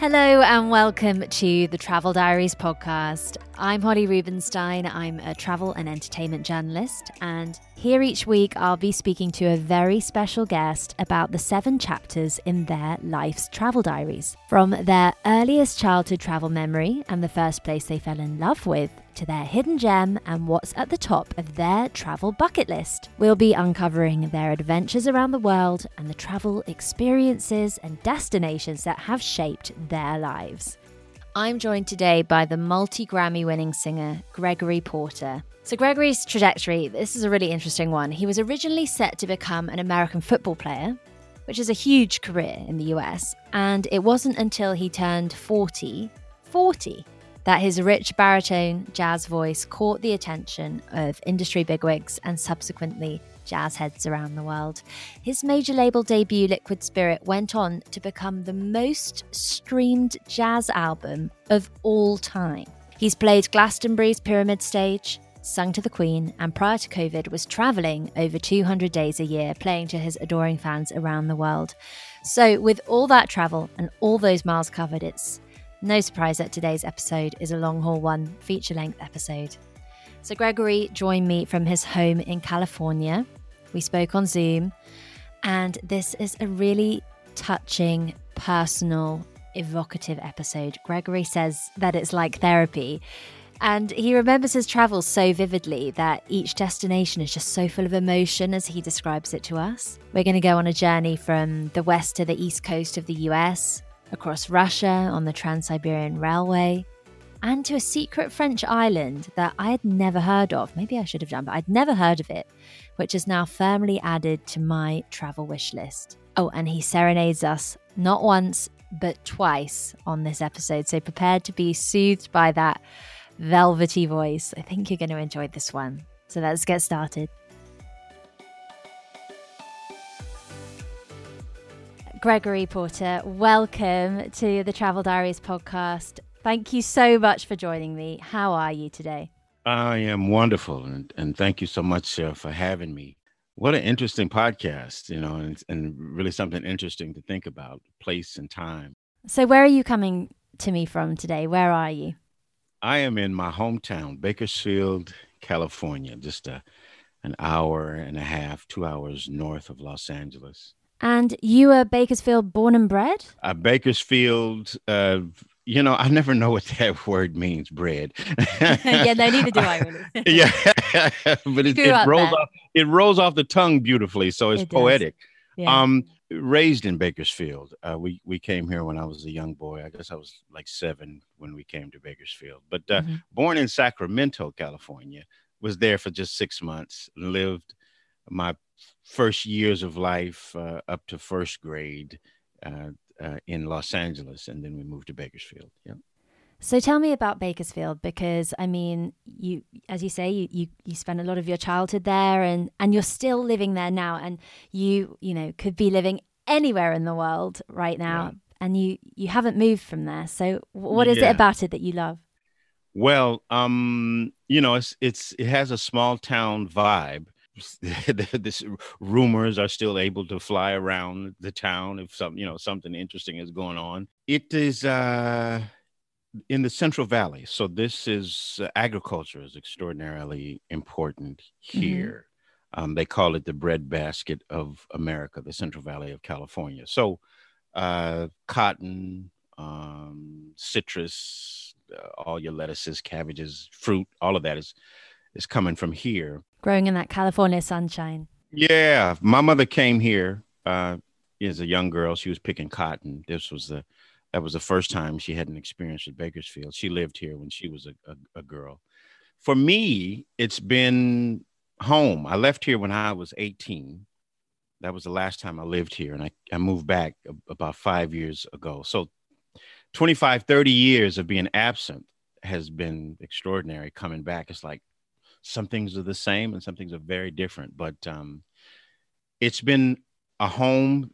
Hello and welcome to the Travel Diaries podcast. I'm Holly Rubenstein. I'm a travel and entertainment journalist, and here each week I'll be speaking to a very special guest about the seven chapters in their life's travel diaries. From their earliest childhood travel memory and the first place they fell in love with to their hidden gem and what's at the top of their travel bucket list. We'll be uncovering their adventures around the world and the travel experiences and destinations that have shaped their lives. I'm joined today by the multi Grammy winning singer Gregory Porter. So, Gregory's trajectory, this is a really interesting one. He was originally set to become an American football player, which is a huge career in the US, and it wasn't until he turned 40, 40, that his rich baritone jazz voice caught the attention of industry bigwigs and subsequently jazz heads around the world. His major label debut, Liquid Spirit, went on to become the most streamed jazz album of all time. He's played Glastonbury's Pyramid Stage, sung to the Queen, and prior to COVID was travelling over 200 days a year, playing to his adoring fans around the world. So, with all that travel and all those miles covered, it's no surprise that today's episode is a long haul one, feature length episode. So, Gregory joined me from his home in California. We spoke on Zoom, and this is a really touching, personal, evocative episode. Gregory says that it's like therapy. And he remembers his travels so vividly that each destination is just so full of emotion as he describes it to us. We're going to go on a journey from the west to the east coast of the US, across Russia on the Trans Siberian Railway, and to a secret French island that I had never heard of. Maybe I should have done, but I'd never heard of it, which is now firmly added to my travel wish list. Oh, and he serenades us not once, but twice on this episode. So prepared to be soothed by that velvety voice. I think you're going to enjoy this one. So let's get started. Gregory Porter, welcome to the Travel Diaries podcast. Thank you so much for joining me. How are you today? I am wonderful, and, and thank you so much uh, for having me. What an interesting podcast, you know, and, and really something interesting to think about place and time. So, where are you coming to me from today? Where are you? I am in my hometown, Bakersfield, California, just a, an hour and a half, two hours north of Los Angeles. And you are Bakersfield born and bred? Uh, Bakersfield, uh, you know, I never know what that word means, bread. yeah, no, neither do I really. yeah, but it, it rolls off. It rolls off the tongue beautifully, so it's it poetic. Yeah. Um, raised in Bakersfield. Uh, we we came here when I was a young boy. I guess I was like seven when we came to Bakersfield. But uh, mm-hmm. born in Sacramento, California, was there for just six months. Lived my first years of life uh, up to first grade uh, uh, in Los Angeles, and then we moved to Bakersfield. Yeah. So tell me about Bakersfield because I mean, you as you say, you, you you spent a lot of your childhood there, and and you're still living there now, and you you know could be living anywhere in the world right now, right. and you you haven't moved from there. So what is yeah. it about it that you love? Well, um, you know, it's it's it has a small town vibe this rumors are still able to fly around the town if some you know something interesting is going on it is uh in the central valley so this is uh, agriculture is extraordinarily important mm-hmm. here mm-hmm. um, they call it the breadbasket of america the central valley of california so uh, cotton um, citrus uh, all your lettuces cabbages fruit all of that is is coming from here. Growing in that California sunshine. Yeah. My mother came here uh, as a young girl. She was picking cotton. This was the that was the first time she had an experience with Bakersfield. She lived here when she was a, a, a girl. For me, it's been home. I left here when I was 18. That was the last time I lived here. And I, I moved back about five years ago. So 25, 30 years of being absent has been extraordinary coming back. It's like some things are the same and some things are very different but um, it's been a home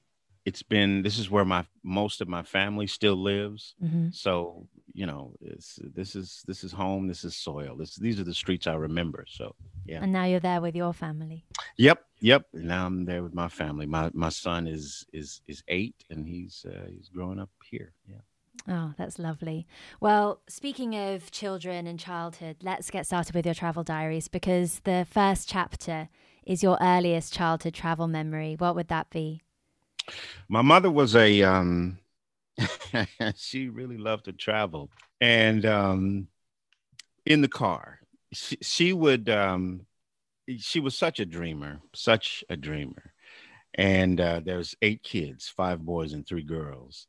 it's been this is where my most of my family still lives mm-hmm. so you know it's this is this is home this is soil this these are the streets i remember so yeah and now you're there with your family yep yep now i'm there with my family my my son is is is eight and he's uh, he's growing up here yeah Oh, that's lovely. Well, speaking of children and childhood, let's get started with your travel diaries because the first chapter is your earliest childhood travel memory. What would that be? My mother was a um she really loved to travel. and um in the car. She, she would um she was such a dreamer such a dreamer. And uh, there was eight kids five boys and three girls.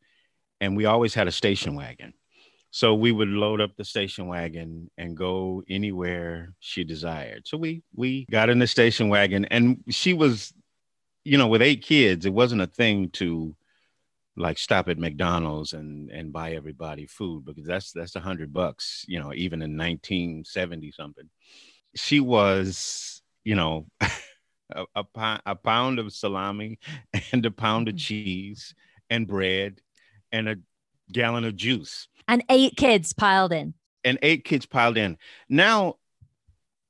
And we always had a station wagon. So we would load up the station wagon and go anywhere she desired. So we we got in the station wagon and she was you know with eight kids it wasn't a thing to like stop at McDonald's and and buy everybody food because that's that's a hundred bucks, you know, even in 1970 something. She was, you know, a, a, pound, a pound of salami and a pound of mm-hmm. cheese and bread and a gallon of juice. And eight kids piled in. And eight kids piled in. Now,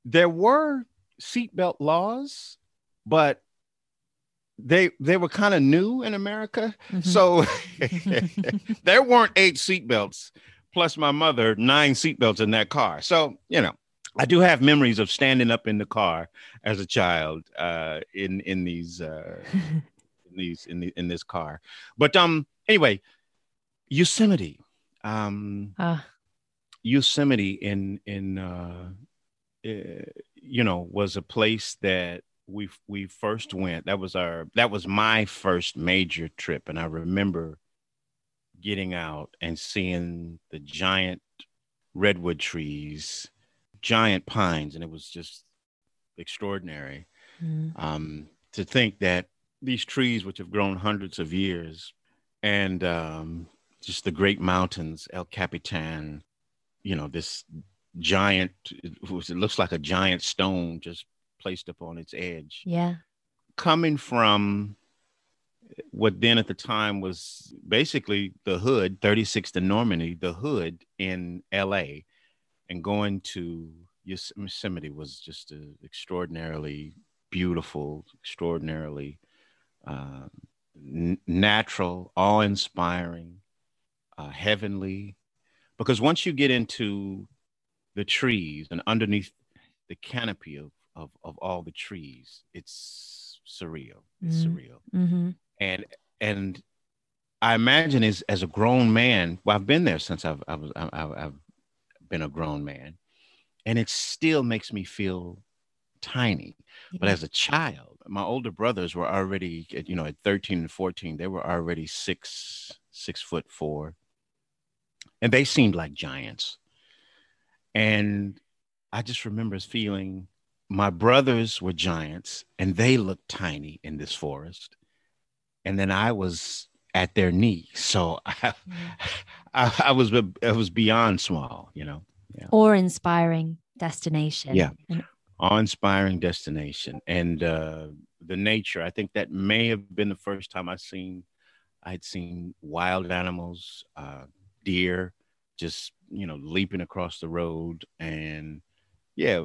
there were seatbelt laws, but they they were kind of new in America, mm-hmm. so there weren't eight seatbelts plus my mother nine seatbelts in that car. So you know, I do have memories of standing up in the car as a child uh, in in these uh, in these in the, in this car. But um, anyway, Yosemite, um, uh. Yosemite in in uh, uh, you know was a place that we we first went that was our that was my first major trip and i remember getting out and seeing the giant redwood trees giant pines and it was just extraordinary mm. um, to think that these trees which have grown hundreds of years and um, just the great mountains el capitan you know this giant it looks like a giant stone just placed upon its edge. Yeah. Coming from what then at the time was basically the hood, 36th and Normandy, the hood in LA, and going to Yosemite was just a extraordinarily beautiful, extraordinarily uh, n- natural, awe inspiring, uh, heavenly. Because once you get into the trees and underneath the canopy of of of all the trees. It's surreal. It's mm-hmm. surreal. Mm-hmm. And and I imagine as as a grown man, well, I've been there since I've I've, I've, I've been a grown man, and it still makes me feel tiny. Yeah. But as a child, my older brothers were already, you know, at 13 and 14, they were already six, six foot four. And they seemed like giants. And I just remember feeling my brothers were giants and they looked tiny in this forest. And then I was at their knee. So I. I, I was I was beyond small, you know. Yeah. Or inspiring destination. Yeah. Awe-inspiring destination. And uh, the nature, I think that may have been the first time I seen I'd seen wild animals, uh, deer, just you know, leaping across the road. And yeah,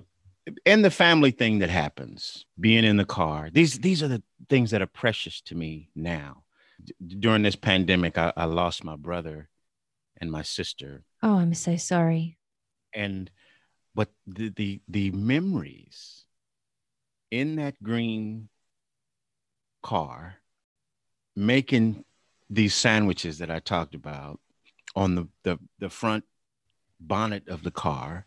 and the family thing that happens, being in the car. These these are the things that are precious to me now. D- during this pandemic, I, I lost my brother and my sister. Oh, I'm so sorry. And but the the the memories in that green car making these sandwiches that I talked about on the the, the front bonnet of the car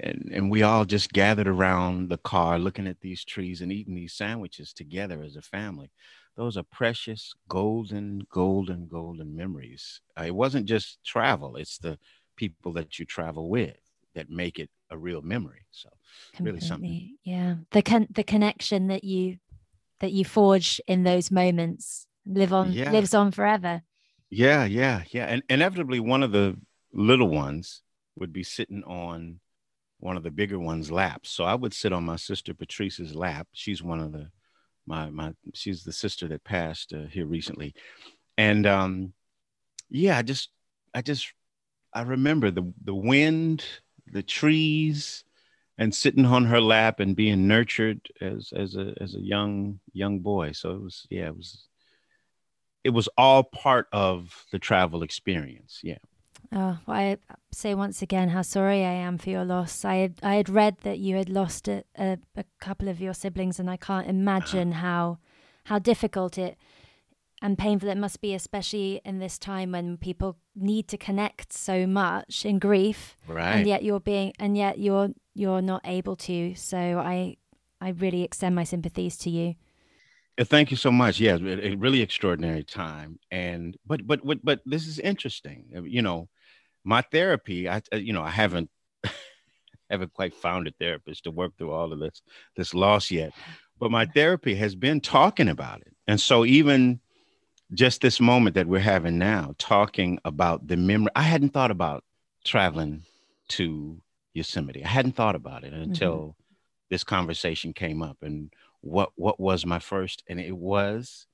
and, and we all just gathered around the car looking at these trees and eating these sandwiches together as a family. Those are precious golden golden golden memories. Uh, it wasn't just travel it's the people that you travel with that make it a real memory so Completely. really something. Yeah. The con- the connection that you that you forge in those moments live on yeah. lives on forever. Yeah yeah yeah. And inevitably one of the little ones would be sitting on one of the bigger ones laps. So I would sit on my sister Patrice's lap. She's one of the my my she's the sister that passed uh, here recently, and um, yeah, I just I just I remember the the wind, the trees, and sitting on her lap and being nurtured as as a as a young young boy. So it was yeah it was it was all part of the travel experience. Yeah. Oh, well, I say once again how sorry I am for your loss. I had, I had read that you had lost a, a, a couple of your siblings, and I can't imagine how how difficult it and painful it must be, especially in this time when people need to connect so much in grief, right? And yet you're being, and yet you're you're not able to. So I I really extend my sympathies to you. Uh, thank you so much. Yes, a really extraordinary time, and but but but but this is interesting. Uh, you know, my therapy. I uh, you know I haven't haven't quite found a therapist to work through all of this this loss yet, but my therapy has been talking about it, and so even just this moment that we're having now, talking about the memory. I hadn't thought about traveling to Yosemite. I hadn't thought about it until mm-hmm. this conversation came up and what what was my first and it was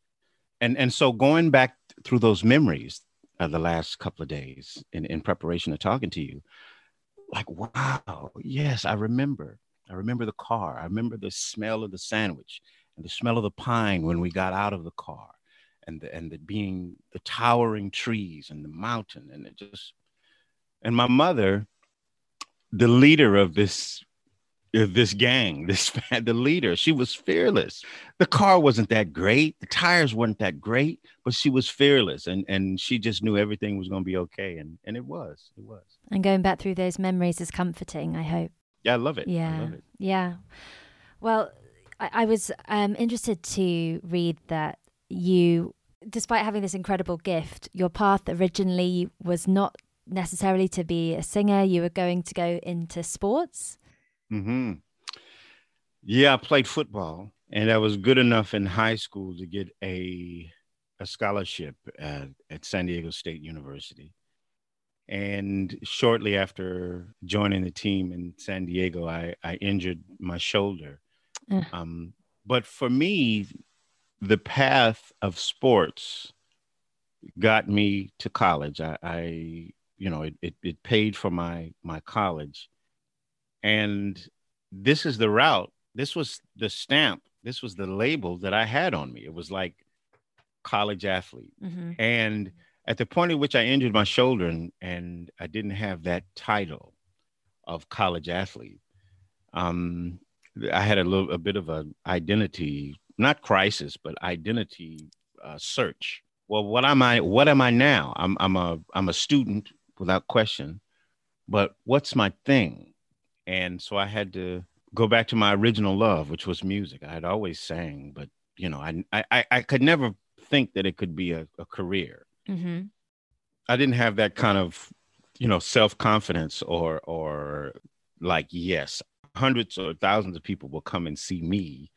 and and so going back through those memories of the last couple of days in, in preparation of talking to you like wow yes i remember. I remember the car. I remember the smell of the sandwich and the smell of the pine when we got out of the car and the and the being the towering trees and the mountain and it just and my mother the leader of this this gang this the leader she was fearless the car wasn't that great the tires weren't that great but she was fearless and and she just knew everything was going to be okay and and it was it was and going back through those memories is comforting i hope yeah i love it yeah love it. yeah well I, I was um, interested to read that you, despite having this incredible gift, your path originally was not necessarily to be a singer. You were going to go into sports. Hmm. Yeah, I played football, and I was good enough in high school to get a a scholarship at, at San Diego State University. And shortly after joining the team in San Diego, I, I injured my shoulder. Uh. Um, but for me, the path of sports got me to college. I, I you know, it, it, it paid for my my college, and this is the route. This was the stamp. This was the label that I had on me. It was like college athlete, mm-hmm. and at the point at which I injured my shoulder and, and I didn't have that title of college athlete, um, I had a little a bit of an identity not crisis, but identity uh, search. Well, what am I? What am I now? I'm I'm a I'm a student without question, but what's my thing? And so I had to go back to my original love, which was music. I had always sang, but you know, I I I could never think that it could be a, a career. Mm-hmm. I didn't have that kind of you know self confidence or or like yes hundreds or thousands of people will come and see me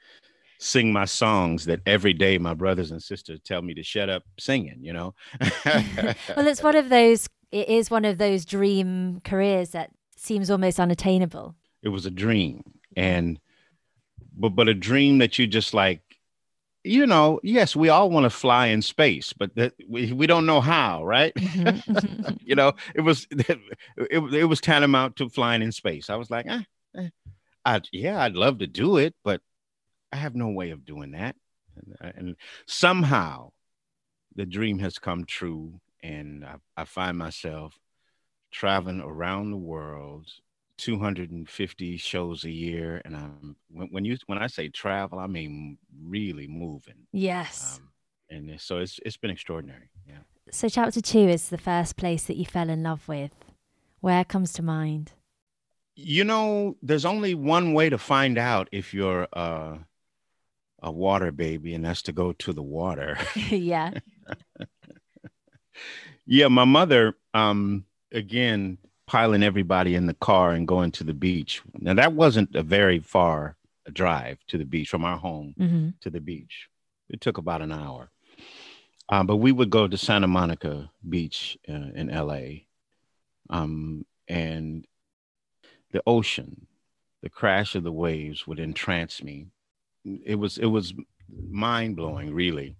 sing my songs that every day my brothers and sisters tell me to shut up singing you know well it's one of those it is one of those dream careers that seems almost unattainable it was a dream and but but a dream that you just like you know yes we all want to fly in space but that we, we don't know how right mm-hmm, mm-hmm. you know it was it, it was tantamount to flying in space i was like eh, eh. I, yeah i'd love to do it but I have no way of doing that. And, uh, and somehow the dream has come true. And I, I find myself traveling around the world 250 shows a year and i'm when, when, you when i say travel i mean really moving. Yes. Um, and so it's it's been extraordinary yeah. So chapter two is the first place that you fell in love with. Where comes to mind? You know there's only one way to find out if you're uh a water baby, and that's to go to the water. yeah. yeah, my mother, um, again, piling everybody in the car and going to the beach. Now that wasn't a very far drive to the beach from our home mm-hmm. to the beach. It took about an hour. Um, but we would go to Santa Monica Beach uh, in LA. Um, and the ocean, the crash of the waves would entrance me it was it was mind blowing, really,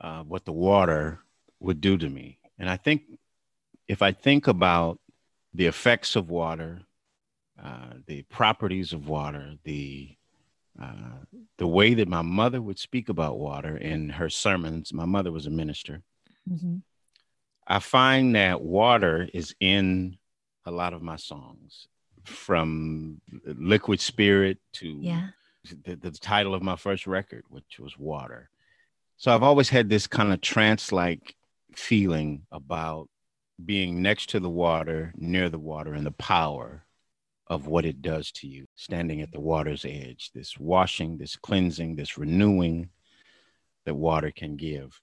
uh, what the water would do to me. And I think if I think about the effects of water, uh, the properties of water, the uh, the way that my mother would speak about water in her sermons. My mother was a minister. Mm-hmm. I find that water is in a lot of my songs, from Liquid Spirit to Yeah. the, the title of my first record, which was Water. So I've always had this kind of trance like feeling about being next to the water, near the water, and the power of what it does to you, standing at the water's edge, this washing, this cleansing, this renewing that water can give.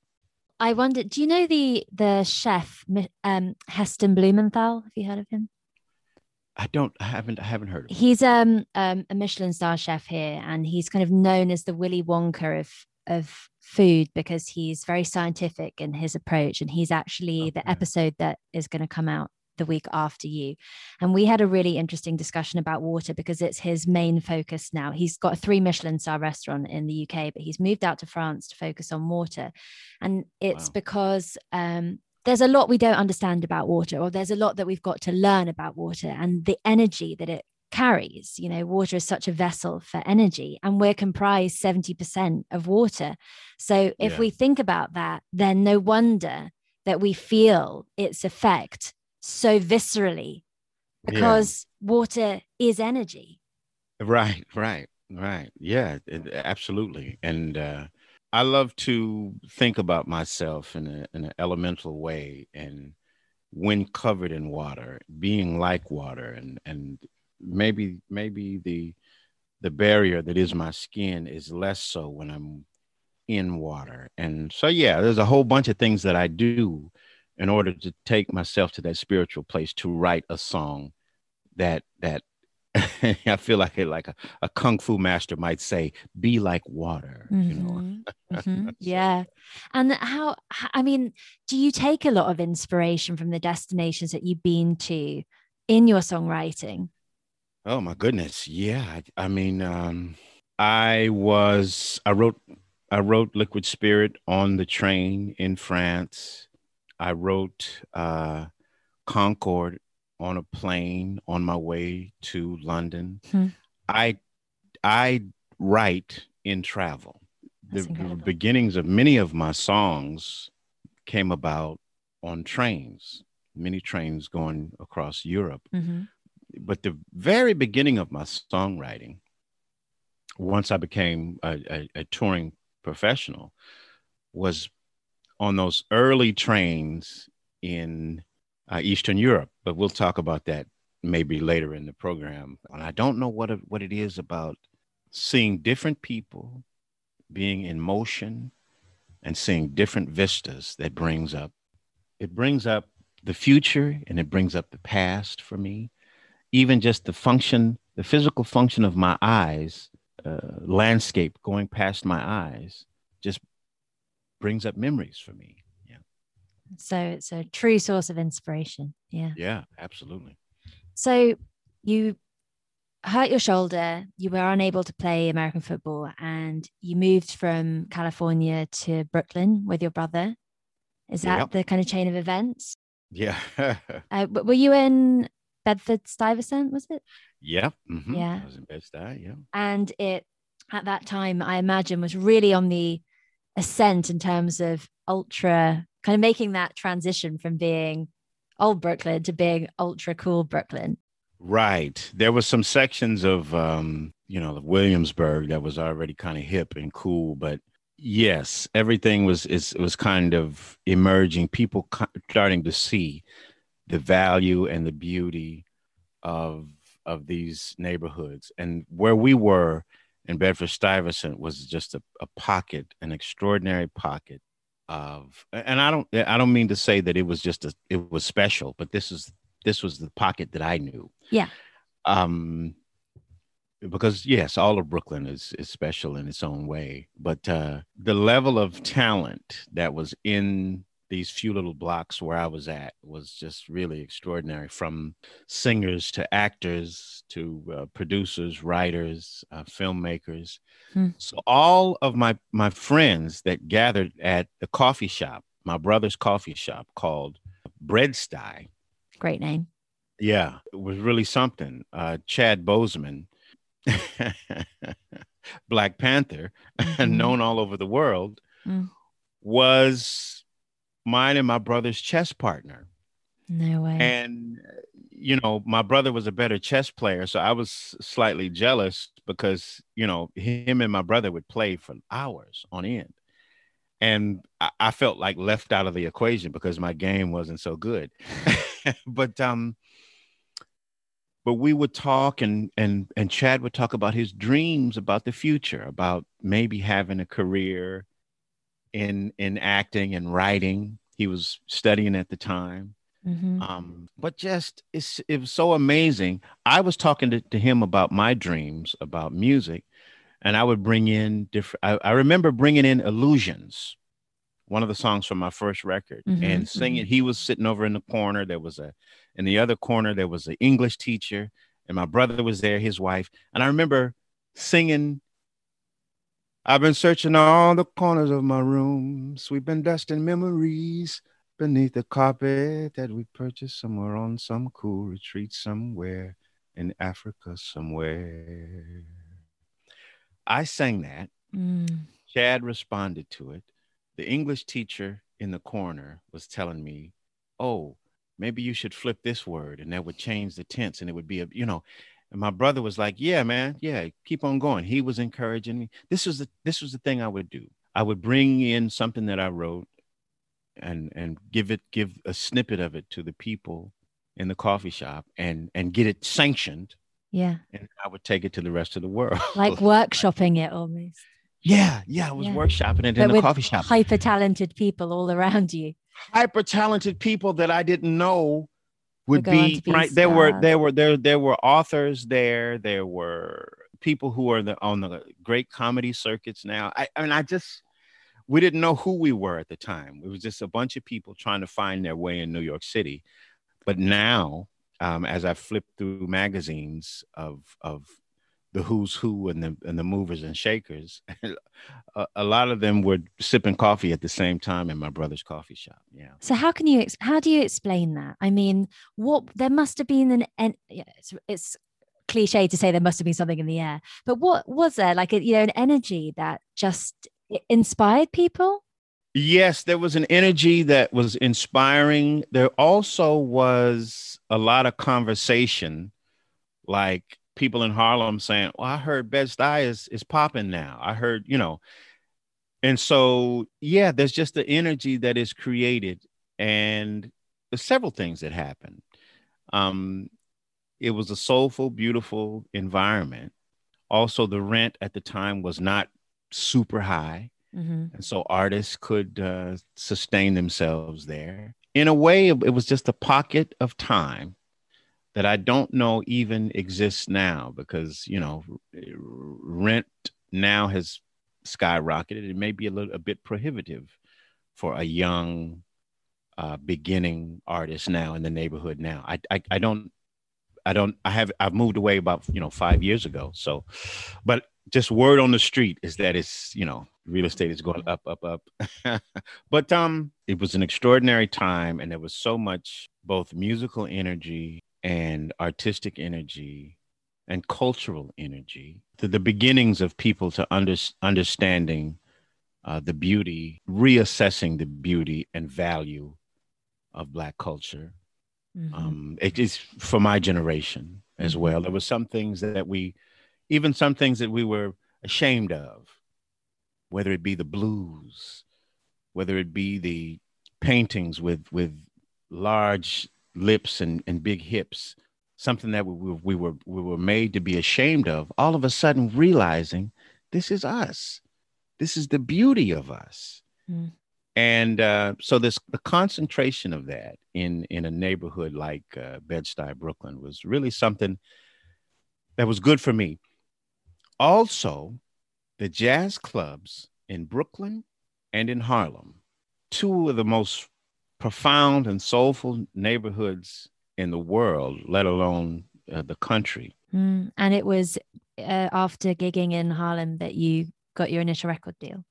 I wonder, do you know the the chef um, Heston Blumenthal? Have you heard of him? I don't, I haven't, I haven't heard of. He's um, um a Michelin star chef here, and he's kind of known as the Willy Wonka of of food because he's very scientific in his approach, and he's actually the episode that is going to come out the week after you. And we had a really interesting discussion about water because it's his main focus now. He's got a three Michelin star restaurant in the UK, but he's moved out to France to focus on water. And it's Wow. because um, there's a lot we don't understand about water, or there's a lot that we've got to learn about water and the energy that it carries. You know, water is such a vessel for energy, and we're comprised 70% of water. So if Yeah. we think about that, then no wonder that we feel its effect so viscerally Yeah. because water is energy. Right, right, right. Yeah, it- absolutely. And uh, I love to think about myself in a in an elemental way, and when covered in water, being like water, and and maybe maybe the the barrier that is my skin is less so when I'm in water. And so yeah, there's a whole bunch of things that I do in order to take myself to that spiritual place to write a song that that I feel like it like a, a kung fu master might say, be like water, you know. Mhm, mhm, So- yeah. And how, I mean, do you take a lot of inspiration from the destinations that you've been to in your songwriting? Oh my goodness. Yeah. I, I mean, um, I was I wrote I wrote Liquid Spirit on the train in France. I wrote uh Concord on a plane on my way to London. Hmm. I I write in travel. The, the beginnings of many of my songs came about on trains, many trains going across Europe Mhm. But the very beginning of my songwriting, once I became a, a, a touring professional, was on those early trains in uh, Eastern Europe. But we'll talk about that maybe later in the program. And I don't know what what it is about seeing different people being in motion and seeing different vistas that brings up it brings up the future and it brings up the past for me even just the function, the physical function of my eyes, uh, landscape going past my eyes, just brings up memories for me. Yeah, So it's a true source of inspiration. Yeah. yeah, absolutely. So you hurt your shoulder, you were unable to play American football, and you moved from California to Brooklyn with your brother. Is that Yep. the kind of chain of events? Yeah, Uh, were you in Bedford Stuyvesant? Was it? yep. mhm. Yeah. I was in Bed-Stuy. Yeah, And it at that time, I imagine, was really on the ascent in terms of ultra, kind of making that transition from being old Brooklyn to being ultra cool Brooklyn. right. There was some sections of, um, you know, Williamsburg that was already kind of hip and cool, but yes, everything was is was kind of emerging. People starting to see the value and the beauty of of these neighborhoods, and where we were in Bedford Stuyvesant was just a, a pocket, an extraordinary pocket of. And I don't I don't mean to say that it was just a it was special, but this is this was the pocket that I knew. Yeah. Um, because yes, all of Brooklyn is is special in its own way, but uh, the level of talent that was in these few little blocks where I was at was just really extraordinary. From singers to actors to uh, producers, writers, uh, filmmakers. Hmm. So all of my my friends that gathered at the coffee shop, my brother's coffee shop called Bread-Stuy. Great name. Yeah, it was really something. Uh, Chad Boseman, Black Panther, Mhm. known all over the world, Mm. was mine and my brother's chess partner. No way. And you know, my brother was a better chess player, so I was slightly jealous because you know him and my brother would play for hours on end, and I, I felt like left out of the equation because my game wasn't so good. but um, but we would talk and and and Chad would talk about his dreams about the future, about maybe having a career in in acting and writing. He was studying at the time Mm-hmm. um, but just it's it was so amazing. I was talking to, to him about my dreams about music, and I would bring in different. I, I remember bringing in illusions, one of the songs from my first record, Mhm, and singing. He was sitting over in the corner. There was a in the other corner there was an English teacher, and my brother was there, his wife, and I remember singing. I've been searching all the corners of my room, sweeping dust and memories beneath the carpet that we purchased somewhere on some cool retreat somewhere in Africa somewhere. I sang that. Mm. Chad responded to it. The English teacher in the corner was telling me, "Oh, maybe you should flip this word and that would change the tense and it would be a, you know." And my brother was like, "Yeah, man. Yeah, keep on going." He was encouraging me. This was the this was the thing I would do. I would bring in something that I wrote and and give it give a snippet of it to the people in the coffee shop and and get it sanctioned Yeah. and I would take it to the rest of the world. Like workshopping it almost. yeah, yeah, I was Yeah. workshopping it But in the coffee shop. Hyper talented people all around you. Hyper talented people that I didn't know would Would go on be, be right. There were there were there there were authors there. There were people who are the, on the great comedy circuits now. I, I mean, I just we didn't know who we were at the time. It was just a bunch of people trying to find their way in New York City. But now, um, as I flip through magazines of of the who's who and the and the movers and shakers, a, a lot of them were sipping coffee at the same time in my brother's coffee shop. Yeah. So how can you how do you explain that? I mean, what there must have been an yeah, it's, it's cliche to say there must have been something in the air, but what was there like a, you know an energy that just inspired people? Yes, there was an energy that was inspiring. There also was a lot of conversation, like people in Harlem saying, Well, I heard Bed Stuy is, is popping now. I heard, you know. And so, yeah, there's just the energy that is created. And there's several things that happen. Um, it was a soulful, beautiful environment. Also, the rent at the time was not super high Mhm. and so artists could uh, sustain themselves there. In a way, it was just a pocket of time that I don't know even exists now because you know rent now has skyrocketed. It may be a little a bit prohibitive for a young uh, beginning artist now in the neighborhood. Now, I, I I don't I don't I have I've moved away about you know five years ago. So, but just word on the street is that it's you know real estate is going up up up but um it was an extraordinary time and there was so much both musical energy and artistic energy and cultural energy to the beginnings of people to under, understanding uh, the beauty reassessing the beauty and value of black culture Mhm. um, it is for my generation as Mhm. well. There were some things that we, even some things that we were ashamed of, whether it be the blues, whether it be the paintings with with large lips and, and big hips, something that we, were- we were we were made to be ashamed of. All of a sudden, realizing this is us, this is the beauty of us Mm. and uh, so this the concentration of that in in a neighborhood like uh, Bed-Stuy, Brooklyn, was really something that was good for me. Also, the jazz clubs in Brooklyn and in Harlem, two of the most profound and soulful neighborhoods in the world, let alone uh, the country. Mm. And it was uh, after gigging in Harlem that you got your initial record deal.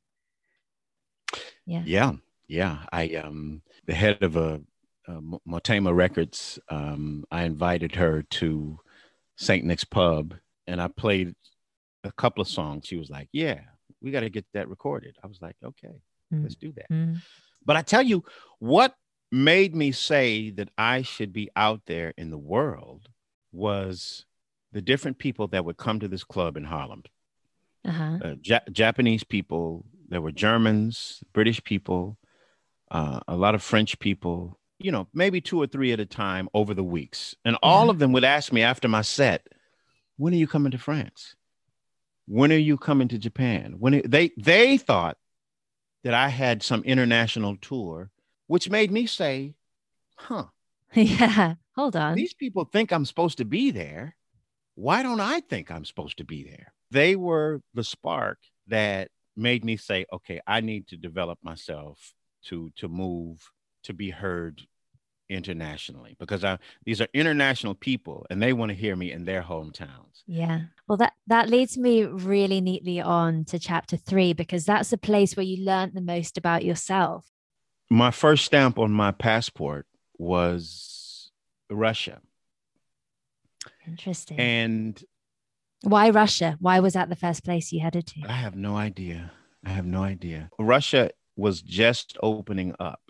Yeah. Yeah, yeah. I um the head of a, a Motema Records. Um, I invited her to Saint Nick's Pub, and I played a couple of songs. She was like, "Yeah, we got to get that recorded." I was like, "Okay, Mm. let's do that." Mm. But I tell you, what made me say that I should be out there in the world was the different people that would come to this club in Harlem. Uh-huh. Uh, ja- Japanese people, there were Germans, British people, uh, a lot of French people, you know, maybe two or three at a time over the weeks. And all of them would ask me after my set, when are you coming to France? When are you coming to Japan? When are, they they thought that I had some international tour, which made me say, huh. Yeah, hold on. These people think I'm supposed to be there. Why don't I think I'm supposed to be there? They were the spark that made me say, okay, I need to develop myself to to move to be heard internationally because I, these are international people and they want to hear me in their hometowns. Yeah. Well, that, that leads me really neatly on to chapter three, because that's the place where you learned the most about yourself. My first stamp on my passport was Russia. Interesting. And why Russia? Why was that the first place you headed to? I have no idea. I have no idea. Russia was just opening up.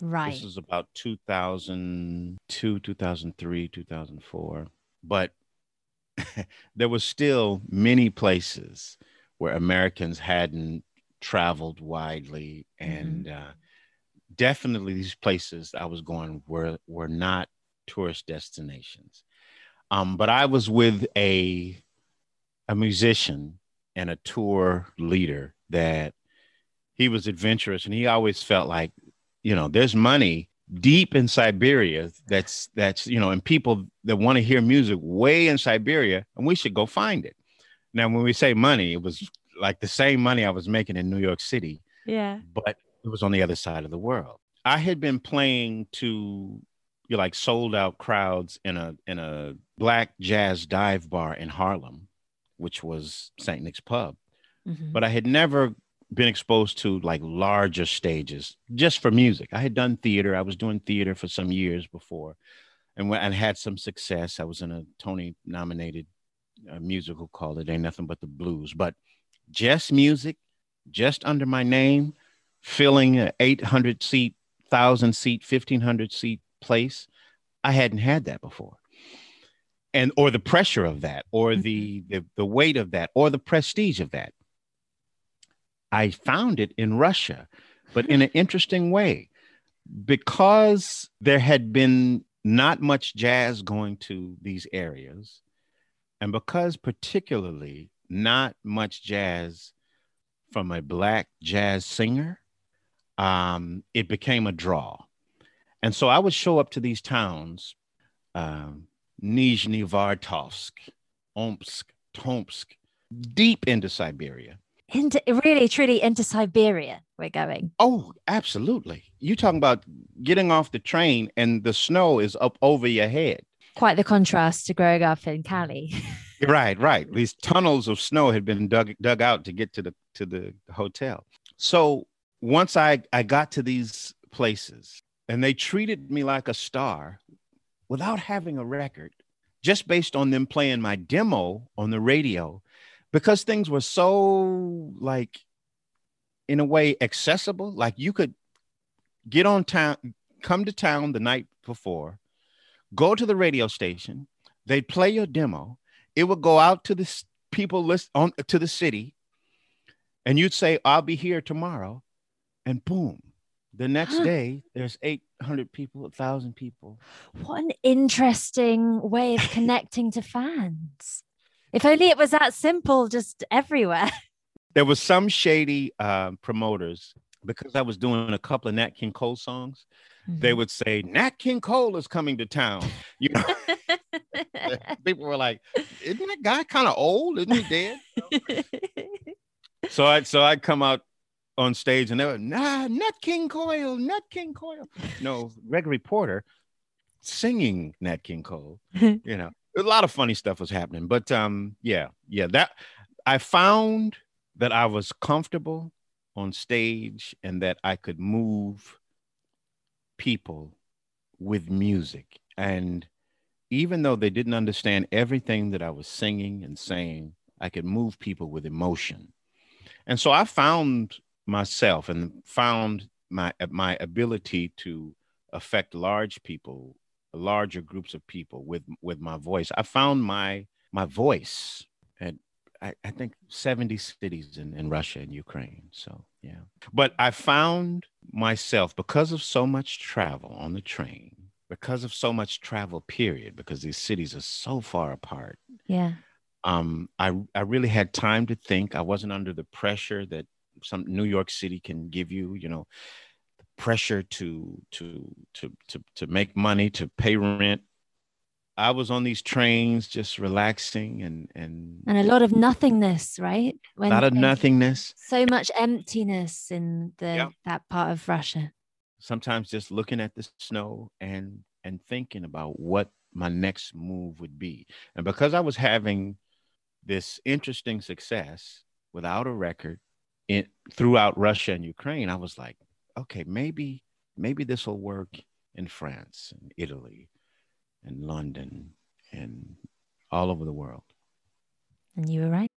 Right. This is about 2002, 2003, 2004. But there was still many places where Americans hadn't traveled widely. And mm-hmm. uh, definitely these places I was going were, were not tourist destinations. Um, but I was with a, a musician and a tour leader that he was adventurous and he always felt like you know, there's money deep in Siberia that's that's you know, and people that want to hear music way in Siberia, and we should go find it. Now, when we say money, it was like the same money I was making in New York City. Yeah. But it was on the other side of the world. I had been playing to you know, like sold out crowds in a in a black jazz dive bar in Harlem, which was St. Nick's Pub. Mm-hmm. But I had never been exposed to like larger stages just for music. I had done theater. I was doing theater for some years before, and when I had some success, I was in a Tony nominated uh, musical called "It Ain't Nothing But the Blues." But just music, just under my name, filling an 800 seat, thousand seat, 1500 seat place, I hadn't had that before. And or the pressure of that, or the, mm-hmm. the the weight of that, or the prestige of that I found it in Russia, but in an interesting way because there had been not much jazz going to these areas, and because particularly not much jazz from a black jazz singer, um, it became a draw. And so I would show up to these towns, um, Nizhnevartovsk, Omsk, Tomsk, deep into Siberia into really truly into Siberia we're going. Oh, absolutely. You talking about getting off the train and the snow is up over your head. Quite the contrast to growing up in Cali. right, right. These tunnels of snow had been dug dug out to get to the to the hotel. So once I I got to these places and they treated me like a star without having a record, just based on them playing my demo on the radio because things were so like in a way accessible like you could get on town come to town the night before go to the radio station they'd play your demo it would go out to the people list on to the city and you'd say i'll be here tomorrow and boom the next huh. day there's 800 people 1000 people what an interesting way of connecting to fans if only it was that simple, just everywhere. There was some shady uh, promoters because I was doing a couple of Nat King Cole songs. Mm-hmm. They would say Nat King Cole is coming to town. You know, people were like, "Isn't that guy kind of old? Isn't he dead?" so I so I'd come out on stage and they were nah Nat King Cole, Nat King Cole. No, Gregory Porter singing Nat King Cole. You know, a lot of funny stuff was happening. But um, yeah, yeah, that I found that I was comfortable on stage and that I could move people with music. And even though they didn't understand everything that I was singing and saying, I could move people with emotion. And so I found myself and found my my ability to affect large people, larger groups of people with with my voice. I found my my voice at I, I think 70 cities in, in Russia and Ukraine. So yeah. But I found myself because of so much travel on the train, because of so much travel, period, because these cities are so far apart. Yeah. Um, I I really had time to think. I wasn't under the pressure that some New York City can give you, you know, pressure to to to to to make money, to pay rent. I was on these trains just relaxing and and and a lot of nothingness, right? When a lot of nothingness. So much emptiness in the yeah. that part of Russia. Sometimes just looking at the snow and and thinking about what my next move would be. And because I was having this interesting success without a record in throughout Russia and Ukraine, I was like, okay, maybe maybe this will work in France and Italy and London and all over the world. And you were right.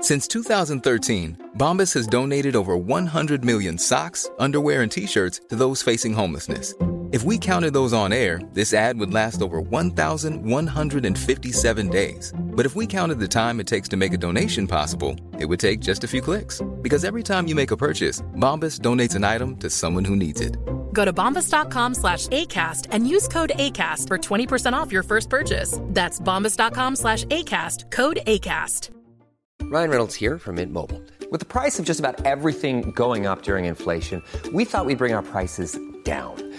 Since 2013, Bombas has donated over 100 million socks, underwear, and t-shirts to those facing homelessness if we counted those on air, this ad would last over 1,157 days. But if we counted the time it takes to make a donation possible, it would take just a few clicks. Because every time you make a purchase, Bombas donates an item to someone who needs it. Go to bombas.com slash ACAST and use code ACAST for 20% off your first purchase. That's bombas.com slash ACAST, code ACAST. Ryan Reynolds here from Mint Mobile. With the price of just about everything going up during inflation, we thought we'd bring our prices down.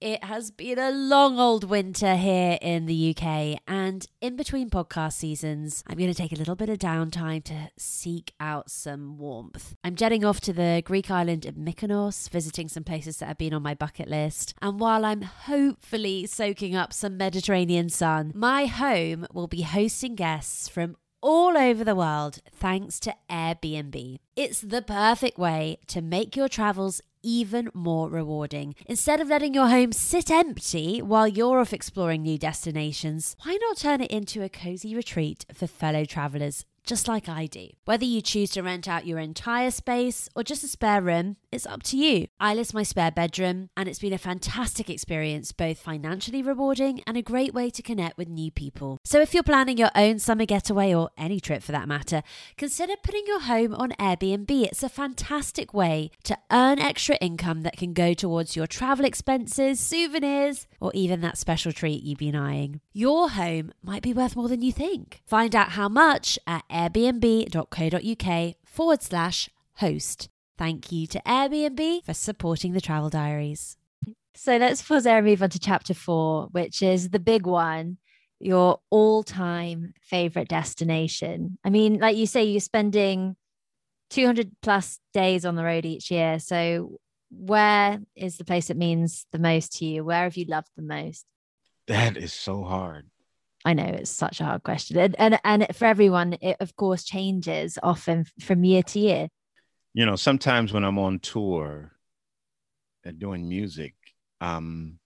It has been a long old winter here in the UK, and in between podcast seasons, I'm going to take a little bit of downtime to seek out some warmth. I'm jetting off to the Greek island of Mykonos, visiting some places that have been on my bucket list. And while I'm hopefully soaking up some Mediterranean sun, my home will be hosting guests from all over the world thanks to Airbnb. It's the perfect way to make your travels even more rewarding. Instead of letting your home sit empty while you're off exploring new destinations, why not turn it into a cozy retreat for fellow travelers just like I do. Whether you choose to rent out your entire space or just a spare room, it's up to you. I list my spare bedroom, and it's been a fantastic experience, both financially rewarding and a great way to connect with new people. So if you're planning your own summer getaway or any trip for that matter, consider putting your home on Airbnb. It's a fantastic way to earn extra income that can go towards your travel expenses, souvenirs, or even that special treat you've been eyeing. Your home might be worth more than you think. Find out how much at airbnb.co.uk forward slash host. Thank you to Airbnb for supporting the travel diaries. So let's pause there and move on to chapter four, which is the big one your all time favorite destination. I mean, like you say, you're spending 200 plus days on the road each year. So, where is the place that means the most to you? Where have you loved the most? That is so hard. I know it's such a hard question. And, and, and for everyone, it of course changes often from year to year. You know, sometimes when I'm on tour and doing music, um,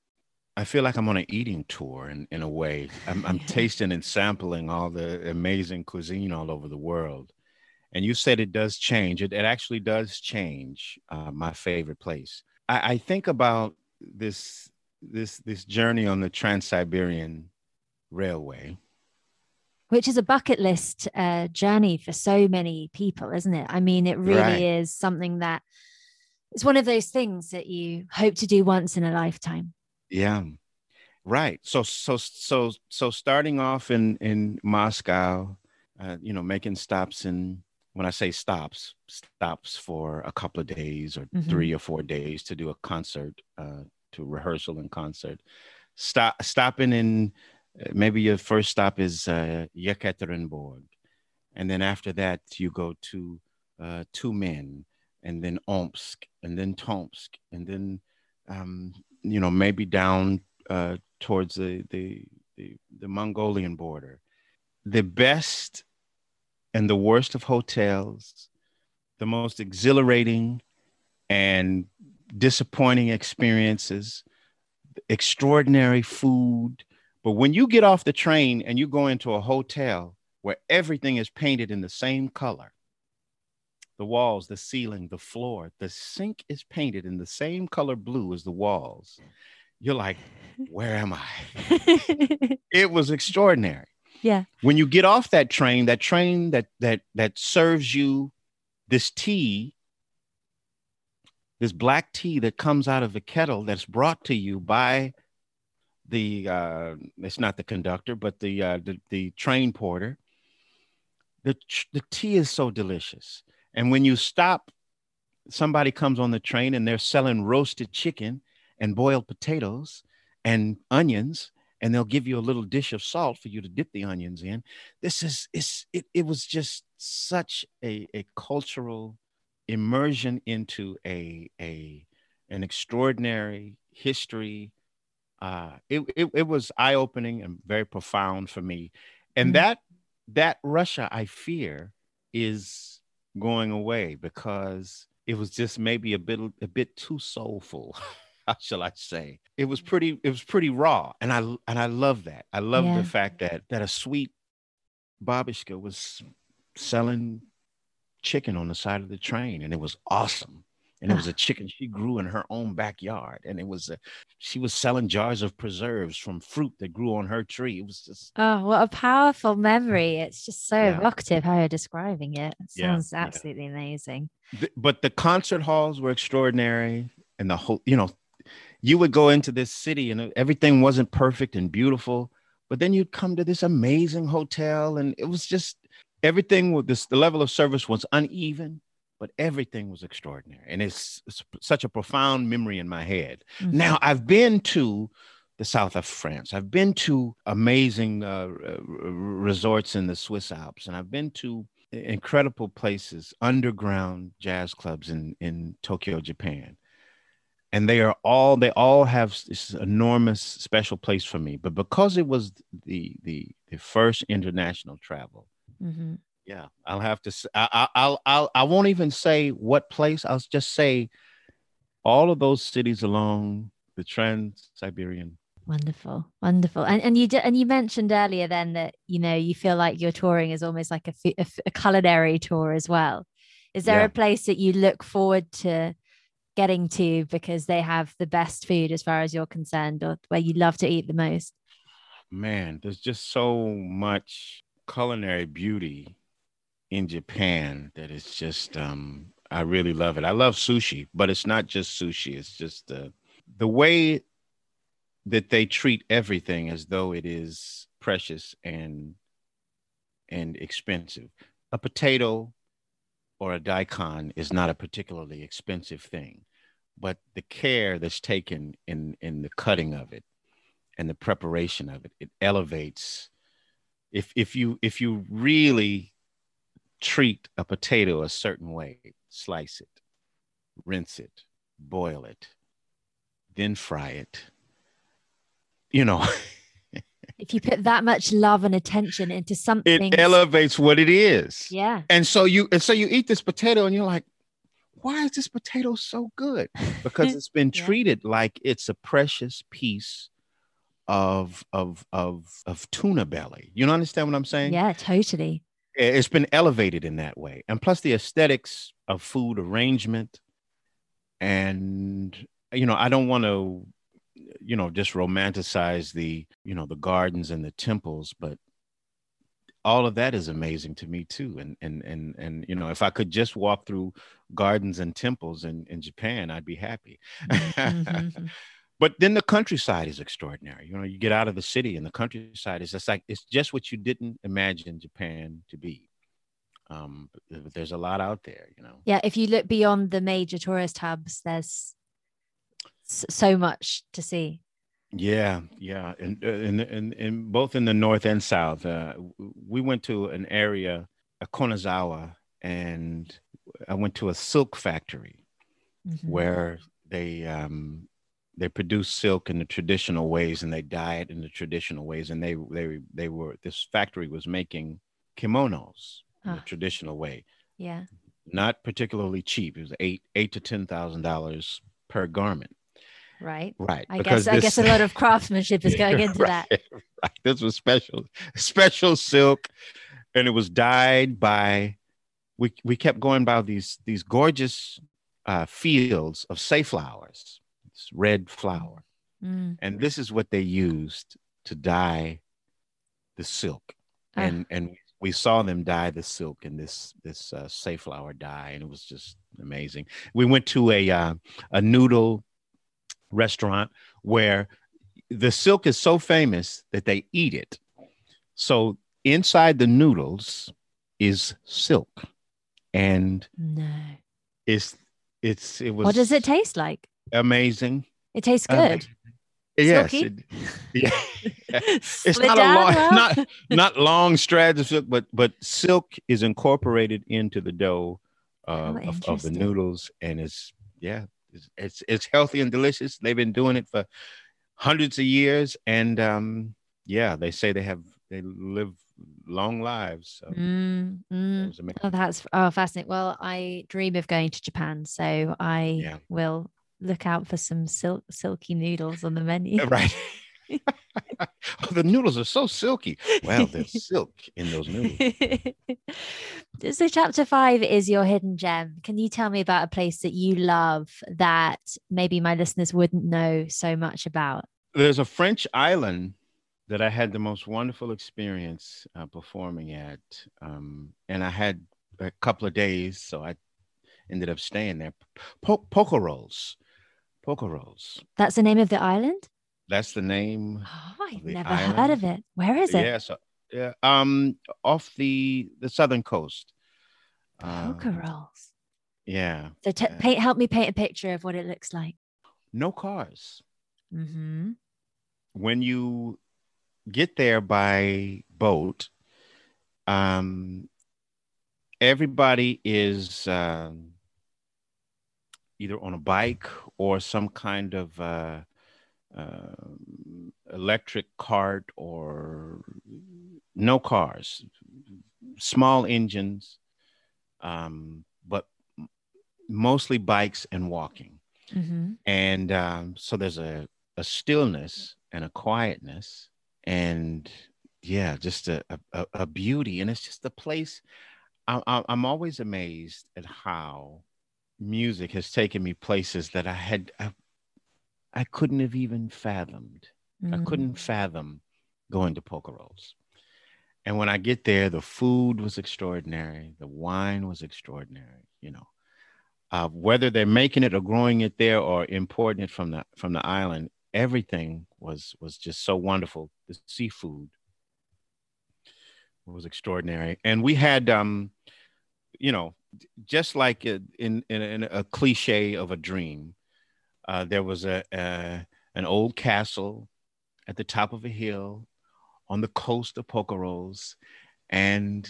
I feel like I'm on an eating tour in, in a way. I'm, I'm tasting and sampling all the amazing cuisine all over the world. And you said it does change. It, it actually does change uh, my favorite place. I, I think about this this this journey on the Trans Siberian Railway, which is a bucket list uh, journey for so many people, isn't it? I mean, it really right. is something that it's one of those things that you hope to do once in a lifetime. Yeah. Right. So so so so starting off in in Moscow, uh, you know, making stops in when I say stops, stops for a couple of days or mm-hmm. three or four days to do a concert, uh, to rehearsal and concert. Stop stopping in maybe your first stop is uh, Yekaterinburg, and then after that you go to uh, Tyumen, and then Omsk, and then Tomsk, and then um, you know maybe down uh, towards the, the the the Mongolian border. The best and the worst of hotels, the most exhilarating and disappointing experiences, extraordinary food. But when you get off the train and you go into a hotel where everything is painted in the same color, the walls, the ceiling, the floor, the sink is painted in the same color blue as the walls. You're like, where am I? it was extraordinary. Yeah. When you get off that train, that train that that that serves you this tea, this black tea that comes out of the kettle that's brought to you by the uh it's not the conductor, but the uh the, the train porter. The the tea is so delicious. And when you stop, somebody comes on the train and they're selling roasted chicken and boiled potatoes and onions and they'll give you a little dish of salt for you to dip the onions in. This is it's it, it was just such a, a cultural immersion into a a an extraordinary history. Uh, it, it, it was eye opening and very profound for me, and mm-hmm. that that Russia I fear is going away because it was just maybe a bit a bit too soulful. how shall I say? It was pretty, it was pretty raw. And I and I love that. I love yeah. the fact that that a sweet babushka was selling chicken on the side of the train and it was awesome and it was a chicken she grew in her own backyard. And it was a, she was selling jars of preserves from fruit that grew on her tree. It was just oh what a powerful memory. It's just so yeah. evocative how you're describing it, it sounds yeah, absolutely yeah. amazing but the concert halls were extraordinary and the whole you know you would go into this city and everything wasn't perfect and beautiful, but then you'd come to this amazing hotel and it was just everything with this the level of service was uneven but everything was extraordinary and it's, it's such a profound memory in my head mm-hmm. now i've been to the south of france i've been to amazing uh, resorts in the swiss alps and i've been to incredible places underground jazz clubs in in tokyo japan and they are all they all have this enormous special place for me but because it was the the the first international travel mm-hmm. Yeah i'll have to I, i'll i'll i won't even say what place i'll just say all of those cities along the trans-siberian wonderful wonderful and and you did and you mentioned earlier then that you know you feel like your touring is almost like a, a, a culinary tour as well is there yeah. a place that you look forward to getting to because they have the best food as far as you're concerned or where you love to eat the most? Man, there's just so much culinary beauty in Japan that is just um I really love it. I love sushi, but it's not just sushi. It's just the the way that they treat everything as though it is precious and and expensive. A potato or a daikon is not a particularly expensive thing, but the care that's taken in in the cutting of it and the preparation of it, it elevates. If if you if you really treat a potato a certain way, slice it, rinse it, boil it, then fry it. You know. if you put that much love and attention into something it elevates what it is yeah and so you and so you eat this potato and you're like why is this potato so good because it's been yeah. treated like it's a precious piece of of of of tuna belly you don't understand what i'm saying yeah totally it's been elevated in that way. And plus the aesthetics of food arrangement. And you know i don't want to you know just romanticize the you know the gardens and the temples but all of that is amazing to me too. And and and and you know if i could just walk through gardens and temples in in japan i'd be happy. Mm-hmm. but then the countryside is extraordinary you know you get out of the city and the countryside is just like it's just what you didn't imagine japan to be um there's a lot out there you know yeah if you look beyond the major tourist hubs there's so much to see. Yeah, yeah, and in, in, in, both in the north and south, uh, we went to an area, a Kanazawa and I went to a silk factory Mhm. where they um, they produce silk in the traditional ways and they dye it in the traditional ways. And they they they were this factory was making kimonos in the Ah. traditional way, Yeah. not particularly cheap. It was eight eight to ten thousand dollars per garment. Right. Right. I guess I guess a lot of craftsmanship is going into that. right, Right. This was special, special silk, and it was dyed by. We we kept going by these these gorgeous uh, fields of safflowers, red flower, Mm. and this is what they used to dye the silk, Ah. and and we saw them dye the silk in this this uh, safflower dye, and it was just amazing. We went to a uh, a noodle restaurant where the silk is so famous that they eat it. So inside the noodles is silk, and No. it's it's it was What does it taste like? Amazing. It tastes Um, good. Yes, it- yeah. it's not a long, well? not not long strands of silk, but but silk is incorporated into the dough uh, How of, of the noodles, and it's yeah, it's, it's it's healthy and delicious. They've been doing it for hundreds of years, and um, yeah, they say they have they live long lives. So Mm, mm. amazing. Oh, that's oh fascinating. Well, I dream of going to Japan, so I Yeah. will look out for some silk silky noodles on the menu. Right. oh, the noodles are so silky. Well, there's silk in those noodles. so chapter five is your hidden gem. Can you tell me about a place that you love that maybe my listeners wouldn't know so much about? there's a French island that I had the most wonderful experience uh, performing at, um, and I had a couple of days, so I ended up staying there. Po- Porquerolles, Porquerolles. That's the name of the island? That's the name. Oh, I've never heard of it. Where is it? Yeah, so yeah, um, off the the southern coast. Uh, Poker rolls. yeah, So t- yeah. paint, help me paint a picture of what it looks like. no cars. Mm-hmm. when you get there by boat, um, everybody is um, either on a bike or some kind of uh, uh, electric cart or no cars, small engines, um, but mostly bikes and walking Mm-hmm. and um, so there's a, a stillness and a quietness and yeah just a, a, a beauty and it's just a place I, I, i'm always amazed at how music has taken me places that i had i, I couldn't have even fathomed i Mm. couldn't fathom going to Porquerolles. And when I get there, the food was extraordinary. The wine was extraordinary. You know, uh, whether they're making it or growing it there or importing it from the from the island, everything was was just so wonderful. The seafood was extraordinary, and we had, um, you know, just like in in, in a cliche of a dream, uh, there was a, a an old castle at the top of a hill on the coast of Porquerolles, and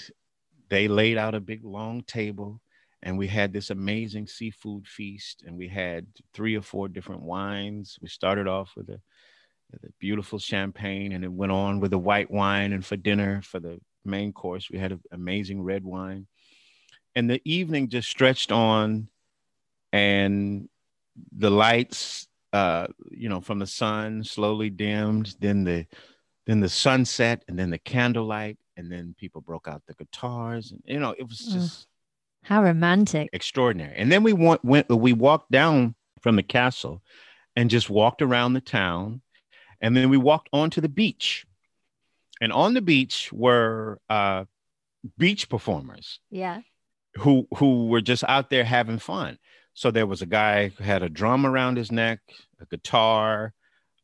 they laid out a big long table and we had this amazing seafood feast and we had three or four different wines. We started off with a, with a beautiful champagne and it went on with a white wine and for dinner for the main course we had an amazing red wine and the evening just stretched on and the lights uh you know from the sun slowly dimmed then the then the sunset and then the candlelight and then people broke out the guitars and you know it was just How romantic. extraordinary. And then we went, went we walked down from the castle and just walked around the town. And then we walked onto the beach. And on the beach were uh, beach performers Yeah. Who who were just out there having fun. So there was a guy who had a drum around his neck, a guitar,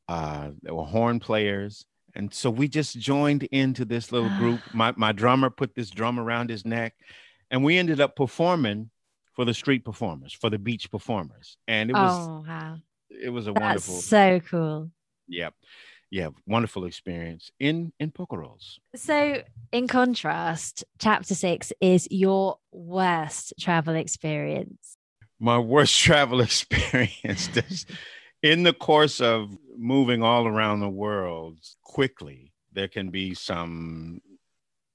uh, there were horn players. And so we just joined into this little group. My my drummer put this drum around his neck, and we ended up performing for the street performers, for the beach performers. And it was oh wow. it was a That's wonderful so cool. Yep. yeah, wonderful experience in in Porquerolles. So, in contrast, chapter six is your worst travel experience. My worst travel experience. is in the course of moving all around the world quickly, there can be some,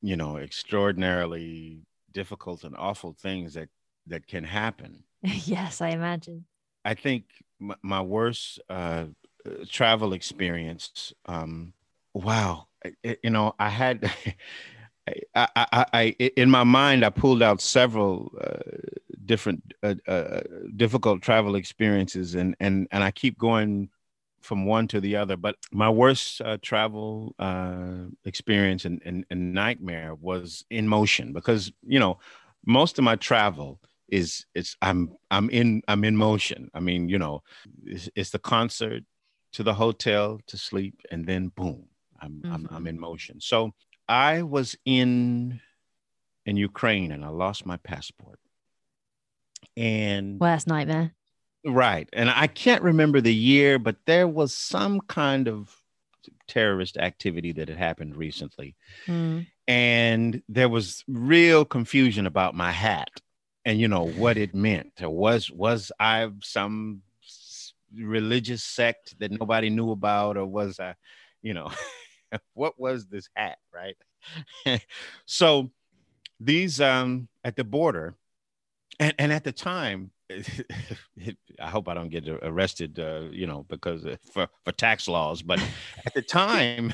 you know, extraordinarily difficult and awful things that that can happen. yes, I imagine. I think my, my worst uh, travel experience. Um, wow, you know, I had. I, I, I, in my mind, I pulled out several uh, different uh, uh, difficult travel experiences, and and and I keep going from one to the other. But my worst uh, travel uh, experience and, and, and nightmare was in motion because you know most of my travel is it's I'm I'm in I'm in motion. I mean, you know, it's, it's the concert to the hotel to sleep, and then boom, I'm, mm-hmm. I'm I'm in motion. So I was in in Ukraine and I lost my passport. And worst nightmare. Right. And I can't remember the year, but there was some kind of terrorist activity that had happened recently. Mm. And there was real confusion about my hat and you know what it meant. Was was I some religious sect that nobody knew about, or was I, you know, what was this hat, right? so these um at the border, and and at the time, I hope I don't get arrested, uh, you know, because uh, for for tax laws. But at the time,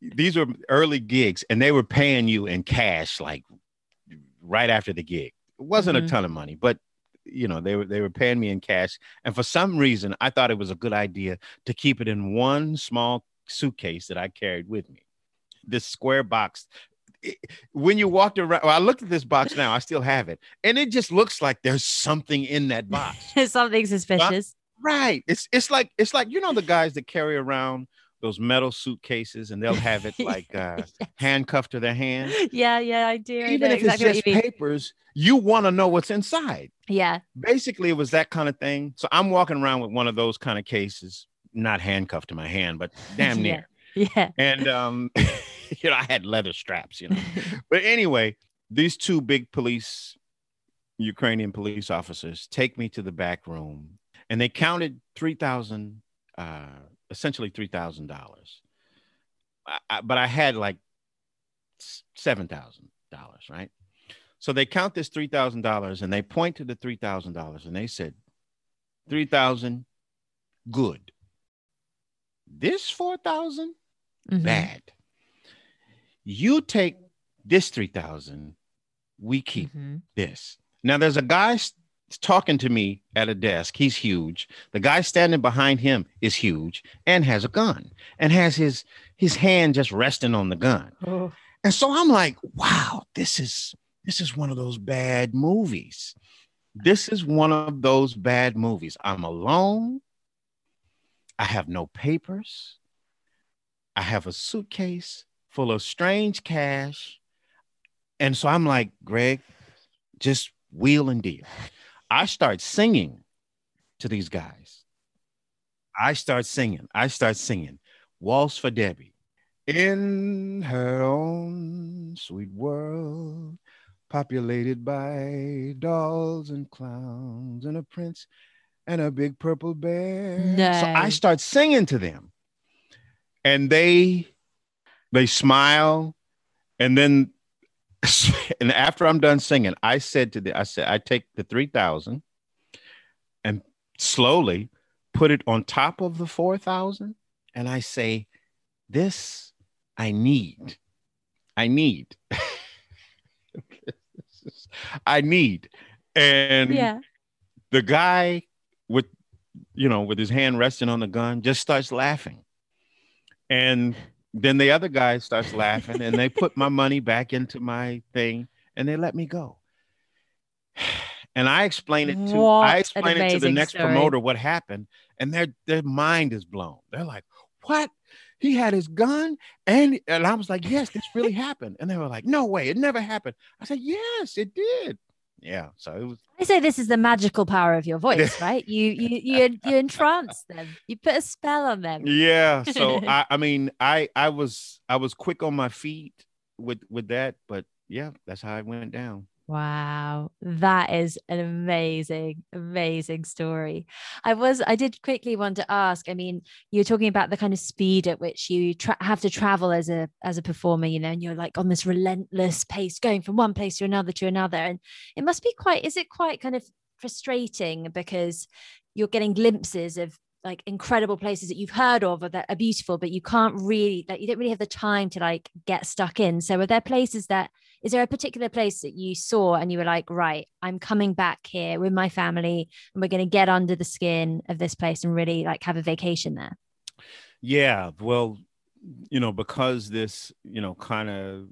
these were early gigs, and they were paying you in cash, like right after the gig. It wasn't mm-hmm. a ton of money, but you know they were they were paying me in cash. And for some reason i thought it was a good idea to keep it in one small suitcase that i carried with me. This square box. When you walked around well, i looked at this box now i still have it. And it just looks like there's something in that box. Something suspicious. Right. It's it's like it's like you know the guys that carry around those metal suitcases and they'll have it like uh, yes. handcuffed to their hand. Yeah, yeah, I do. Even I if exactly it's just papers, you want to know what's inside. Yeah. Basically, it was that kind of thing. So I'm walking around with one of those kind of cases, not handcuffed to my hand, but damn near. yeah. yeah. And um, you know, I had leather straps, you know. but anyway, these two big police, Ukrainian police officers, take me to the back room, and they counted three thousand. Uh, essentially three thousand dollars. But I had like seven thousand dollars, right? So they count this three thousand dollars and they point to the three thousand dollars and they said, three thousand, good. This four thousand, mm-hmm. bad. You take this three thousand, we keep mm-hmm. this. Now there's a guy talking to me at a desk. He's huge. The guy standing behind him is huge and has a gun and has his his hand just resting on the gun. Oh. And so I'm like, wow, this is this is one of those bad movies. This is one of those bad movies. I'm alone. I have no papers. I have a suitcase full of strange cash. And so I'm like, Greg, just wheel and deal. I start singing to these guys. I start singing. I start singing. Waltz for Debby. In her own sweet world, populated by dolls and clowns and a prince and a big purple bear. No. So I start singing to them. And they they smile and then and after I'm done singing, I said to the, I said, I take the 3,000 and slowly put it on top of the 4,000. And I say, this I need. I need. I need. And yeah. the guy with, you know, with his hand resting on the gun just starts laughing. And then the other guy starts laughing and they put my money back into my thing and they let me go. And I explain it to what I explain it to the next story. promoter what happened, and their their mind is blown. They're like, "What? He had his gun?" And and I was like, "Yes, this really happened." And they were like, "No way, it never happened." I said, "Yes, it did. Yeah. So it was. I say this is the magical power of your voice, right? You you you you entrance them. You put a spell on them. Yeah. So I, I mean, I I was I was quick on my feet with with that, but yeah, that's how it went down. Wow, that is an amazing, amazing story. I was, I did quickly want to ask. I mean, you're talking about the kind of speed at which you tra- have to travel as a as a performer, you know, and you're like on this relentless pace, going from one place to another to another, and it must be quite. Is it quite kind of frustrating because you're getting glimpses of like incredible places that you've heard of or that are beautiful, but you can't really like you don't really have the time to like get stuck in. So, are there places that is there a particular place that you saw and you were like, right, I'm coming back here with my family and we're going to get under the skin of this place and really like have a vacation there? Yeah. Well, you know, because this, you know, kind of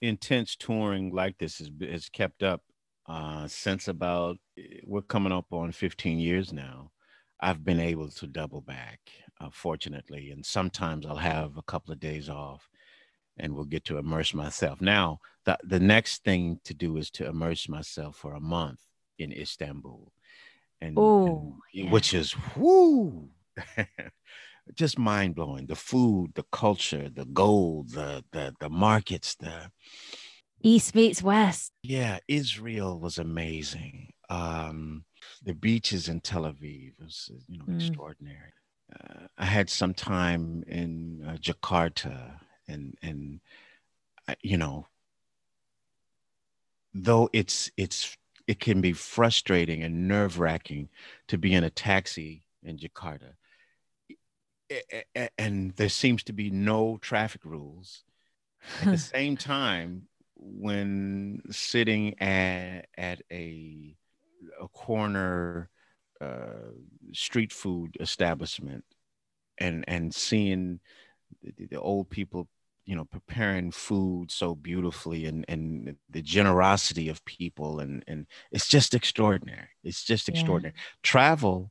intense touring like this has, has kept up uh, since about, we're coming up on 15 years now. I've been able to double back, uh, fortunately. And sometimes I'll have a couple of days off and will get to immerse myself. Now, the, the next thing to do is to immerse myself for a month in Istanbul. And, oh, and yeah. which is whoo, just mind blowing. The food, the culture, the gold, the the the markets, the East meets West. Yeah, Israel was amazing. Um, the beaches in Tel Aviv was you know mm. extraordinary. Uh, I had some time in uh, Jakarta and and you know though it's it's it can be frustrating and nerve-wracking to be in a taxi in Jakarta. And there seems to be no traffic rules. At the same time when sitting at, at a a corner uh, street food establishment and and seeing the, the old people you know preparing food so beautifully and and the generosity of people and and it's just extraordinary it's just extraordinary yeah. travel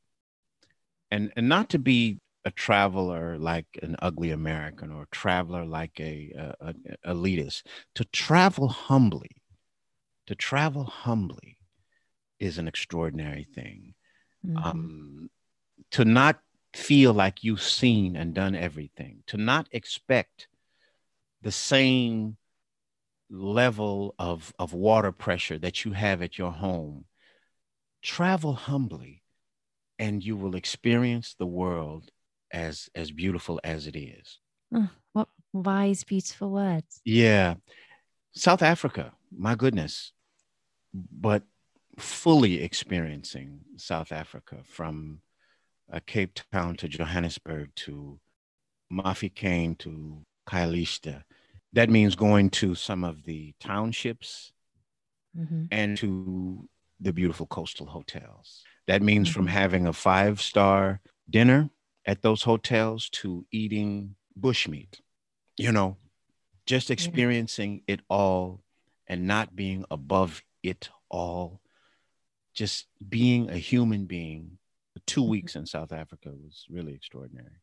and and not to be a traveler like an ugly american or a traveler like a, a, a elitist to travel humbly to travel humbly is an extraordinary thing mm-hmm. um to not feel like you've seen and done everything to not expect the same level of, of water pressure that you have at your home, travel humbly and you will experience the world as as beautiful as it is. Oh, what wise, beautiful words. Yeah. South Africa, my goodness. But fully experiencing South Africa from uh, Cape Town to Johannesburg to Mafeking to Khayelitsha that means going to some of the townships mm-hmm. and to the beautiful coastal hotels. That means mm-hmm. from having a five star dinner at those hotels to eating bushmeat, you know, just experiencing it all and not being above it all. Just being a human being. Two mm-hmm. weeks in South Africa was really extraordinary.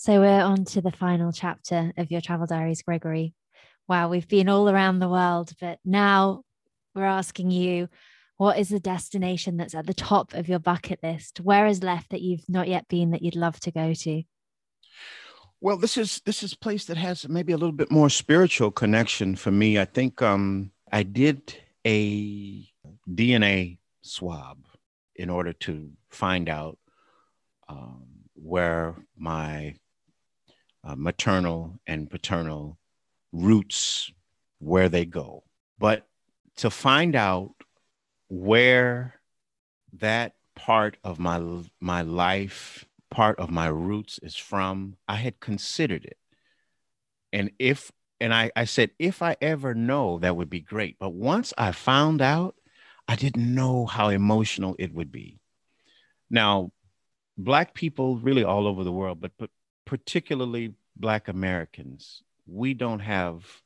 So we're on to the final chapter of your travel diaries, Gregory. Wow, we've been all around the world, but now we're asking you what is the destination that's at the top of your bucket list? Where is left that you've not yet been that you'd love to go to? Well, this is this is a place that has maybe a little bit more spiritual connection for me. I think um, I did a DNA swab in order to find out um, where my uh, maternal and paternal roots, where they go. But to find out where that part of my my life, part of my roots is from, I had considered it. And if and I, I said, if I ever know, that would be great. But once I found out, I didn't know how emotional it would be. Now, Black people really all over the world, but, but particularly Black Americans, we don't have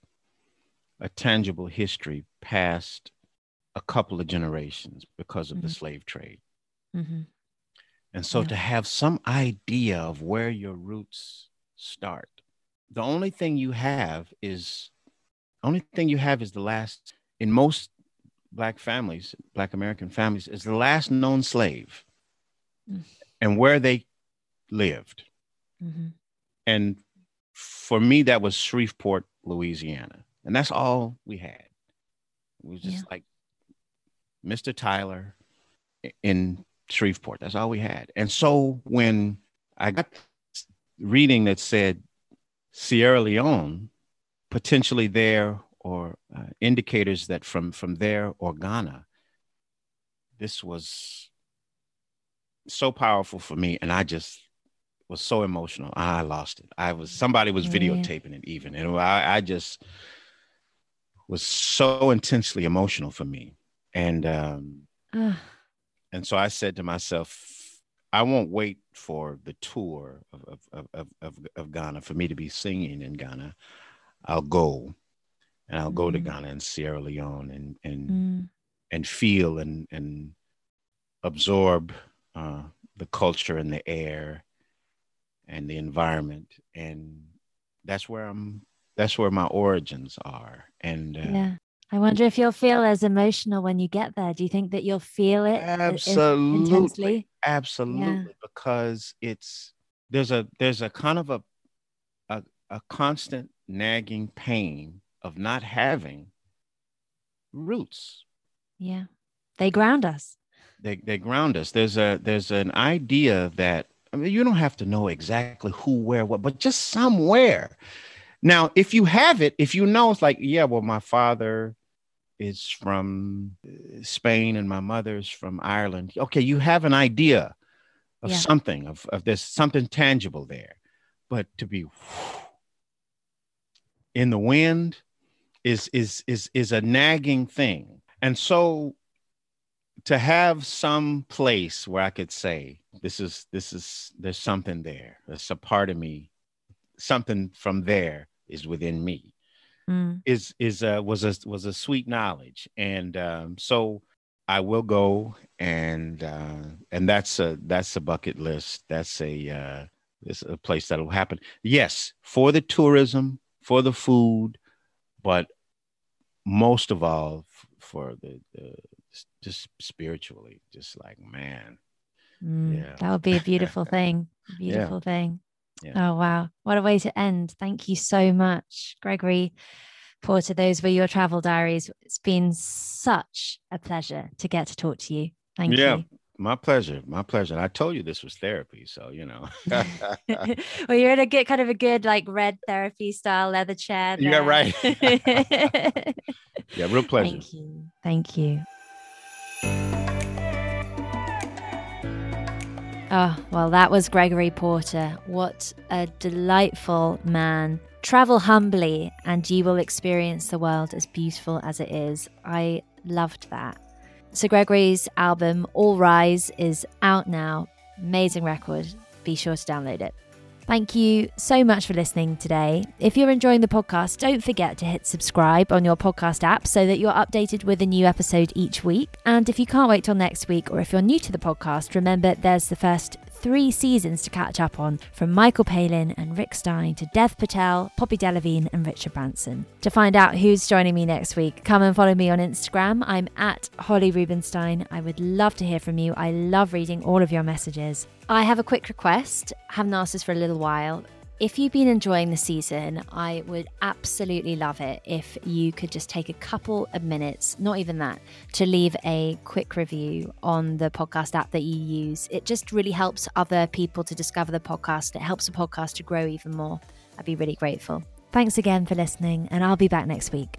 a tangible history past a couple of generations because of mm-hmm. the slave trade. Mm-hmm. And so yeah. to have some idea of where your roots start, the only thing you have is only thing you have is the last in most black families, black American families, is the last known slave Mm. and where they lived. Hmm And for me, that was Shreveport, Louisiana. And that's all we had. It was just Yeah. like Mr. Tyler in Shreveport. That's all we had. And so when I got reading that said Sierra Leone, potentially there, or uh, indicators that from from there or Ghana, this was so powerful for me, and I just was so emotional. I lost it. I was somebody was videotaping it even, and I, I just was so intensely emotional for me, and um, and so I said to myself, I won't wait for the tour of, of, of, of, of, Ghana for me to be singing in Ghana. I'll go and I'll go to Mhm. Ghana and Sierra Leone and, and, mm, and feel and, and absorb uh, the culture and the air and the environment. And that's where I'm, that's where my origins are. And uh, yeah. I wonder if you'll feel as emotional when you get there. Do you think that you'll feel it i- absolutely intensely? absolutely because it's there's a there's a kind of a, a a constant nagging pain of not having roots Yeah. They ground us. they they ground us there's a there's an idea that i mean you don't have to know exactly who where what but just somewhere. Now if you have it if you know it's like yeah well my father is from uh, spain and my mother's from ireland. Okay you have an idea of Yeah. something of, of there's something tangible there. But to be in the wind is is is is a nagging thing. And so to have some place where I could say, this is this is there's something there. There's a part of me, something from there is within me. Mm. Is is uh, was a was a sweet knowledge, and um, so I will go and uh, and that's a that's a bucket list. That's a uh, it's a place that'll happen. Yes, for the tourism, for the food, but most of all for the, the just spiritually, just like man, Mm, Yeah. That would be a beautiful thing. a Yeah. Beautiful thing. Yeah. Oh, wow. What a way to end. Thank you so much, Gregory Porter. Those were your travel diaries. It's been such a pleasure to get to talk to you. Thank Yeah. you. Yeah, my pleasure, my pleasure. And I told you this was therapy, so you know. well, you're in a good kind of a good like red therapy style leather chair. Yeah, there. right. yeah, real pleasure. Thank you. Thank you. Oh, well, that was Gregory Porter. What a delightful man. Travel humbly, and you will experience the world as beautiful as it is. I loved that. So, Gregory's album, All Rise, is out now. Amazing record. Be sure to download it. Thank you so much for listening today. If you're enjoying the podcast, don't forget to hit subscribe on your podcast app so that you're updated with a new episode each week. And if you can't wait till next week, or if you're new to the podcast, remember there's the first three seasons to catch up on from Michael Palin and Rick Stein to Dev Patel, Poppy Delevingne, and Richard Branson. To find out who's joining me next week, come and follow me on Instagram. I'm at Holly Rubenstein. I would love to hear from you. I love reading all of your messages. I have a quick request. Haven't asked this for a little while. If you've been enjoying the season, I would absolutely love it if you could just take a couple of minutes, not even that, to leave a quick review on the podcast app that you use. It just really helps other people to discover the podcast. It helps the podcast to grow even more. I'd be really grateful. Thanks again for listening, and I'll be back next week.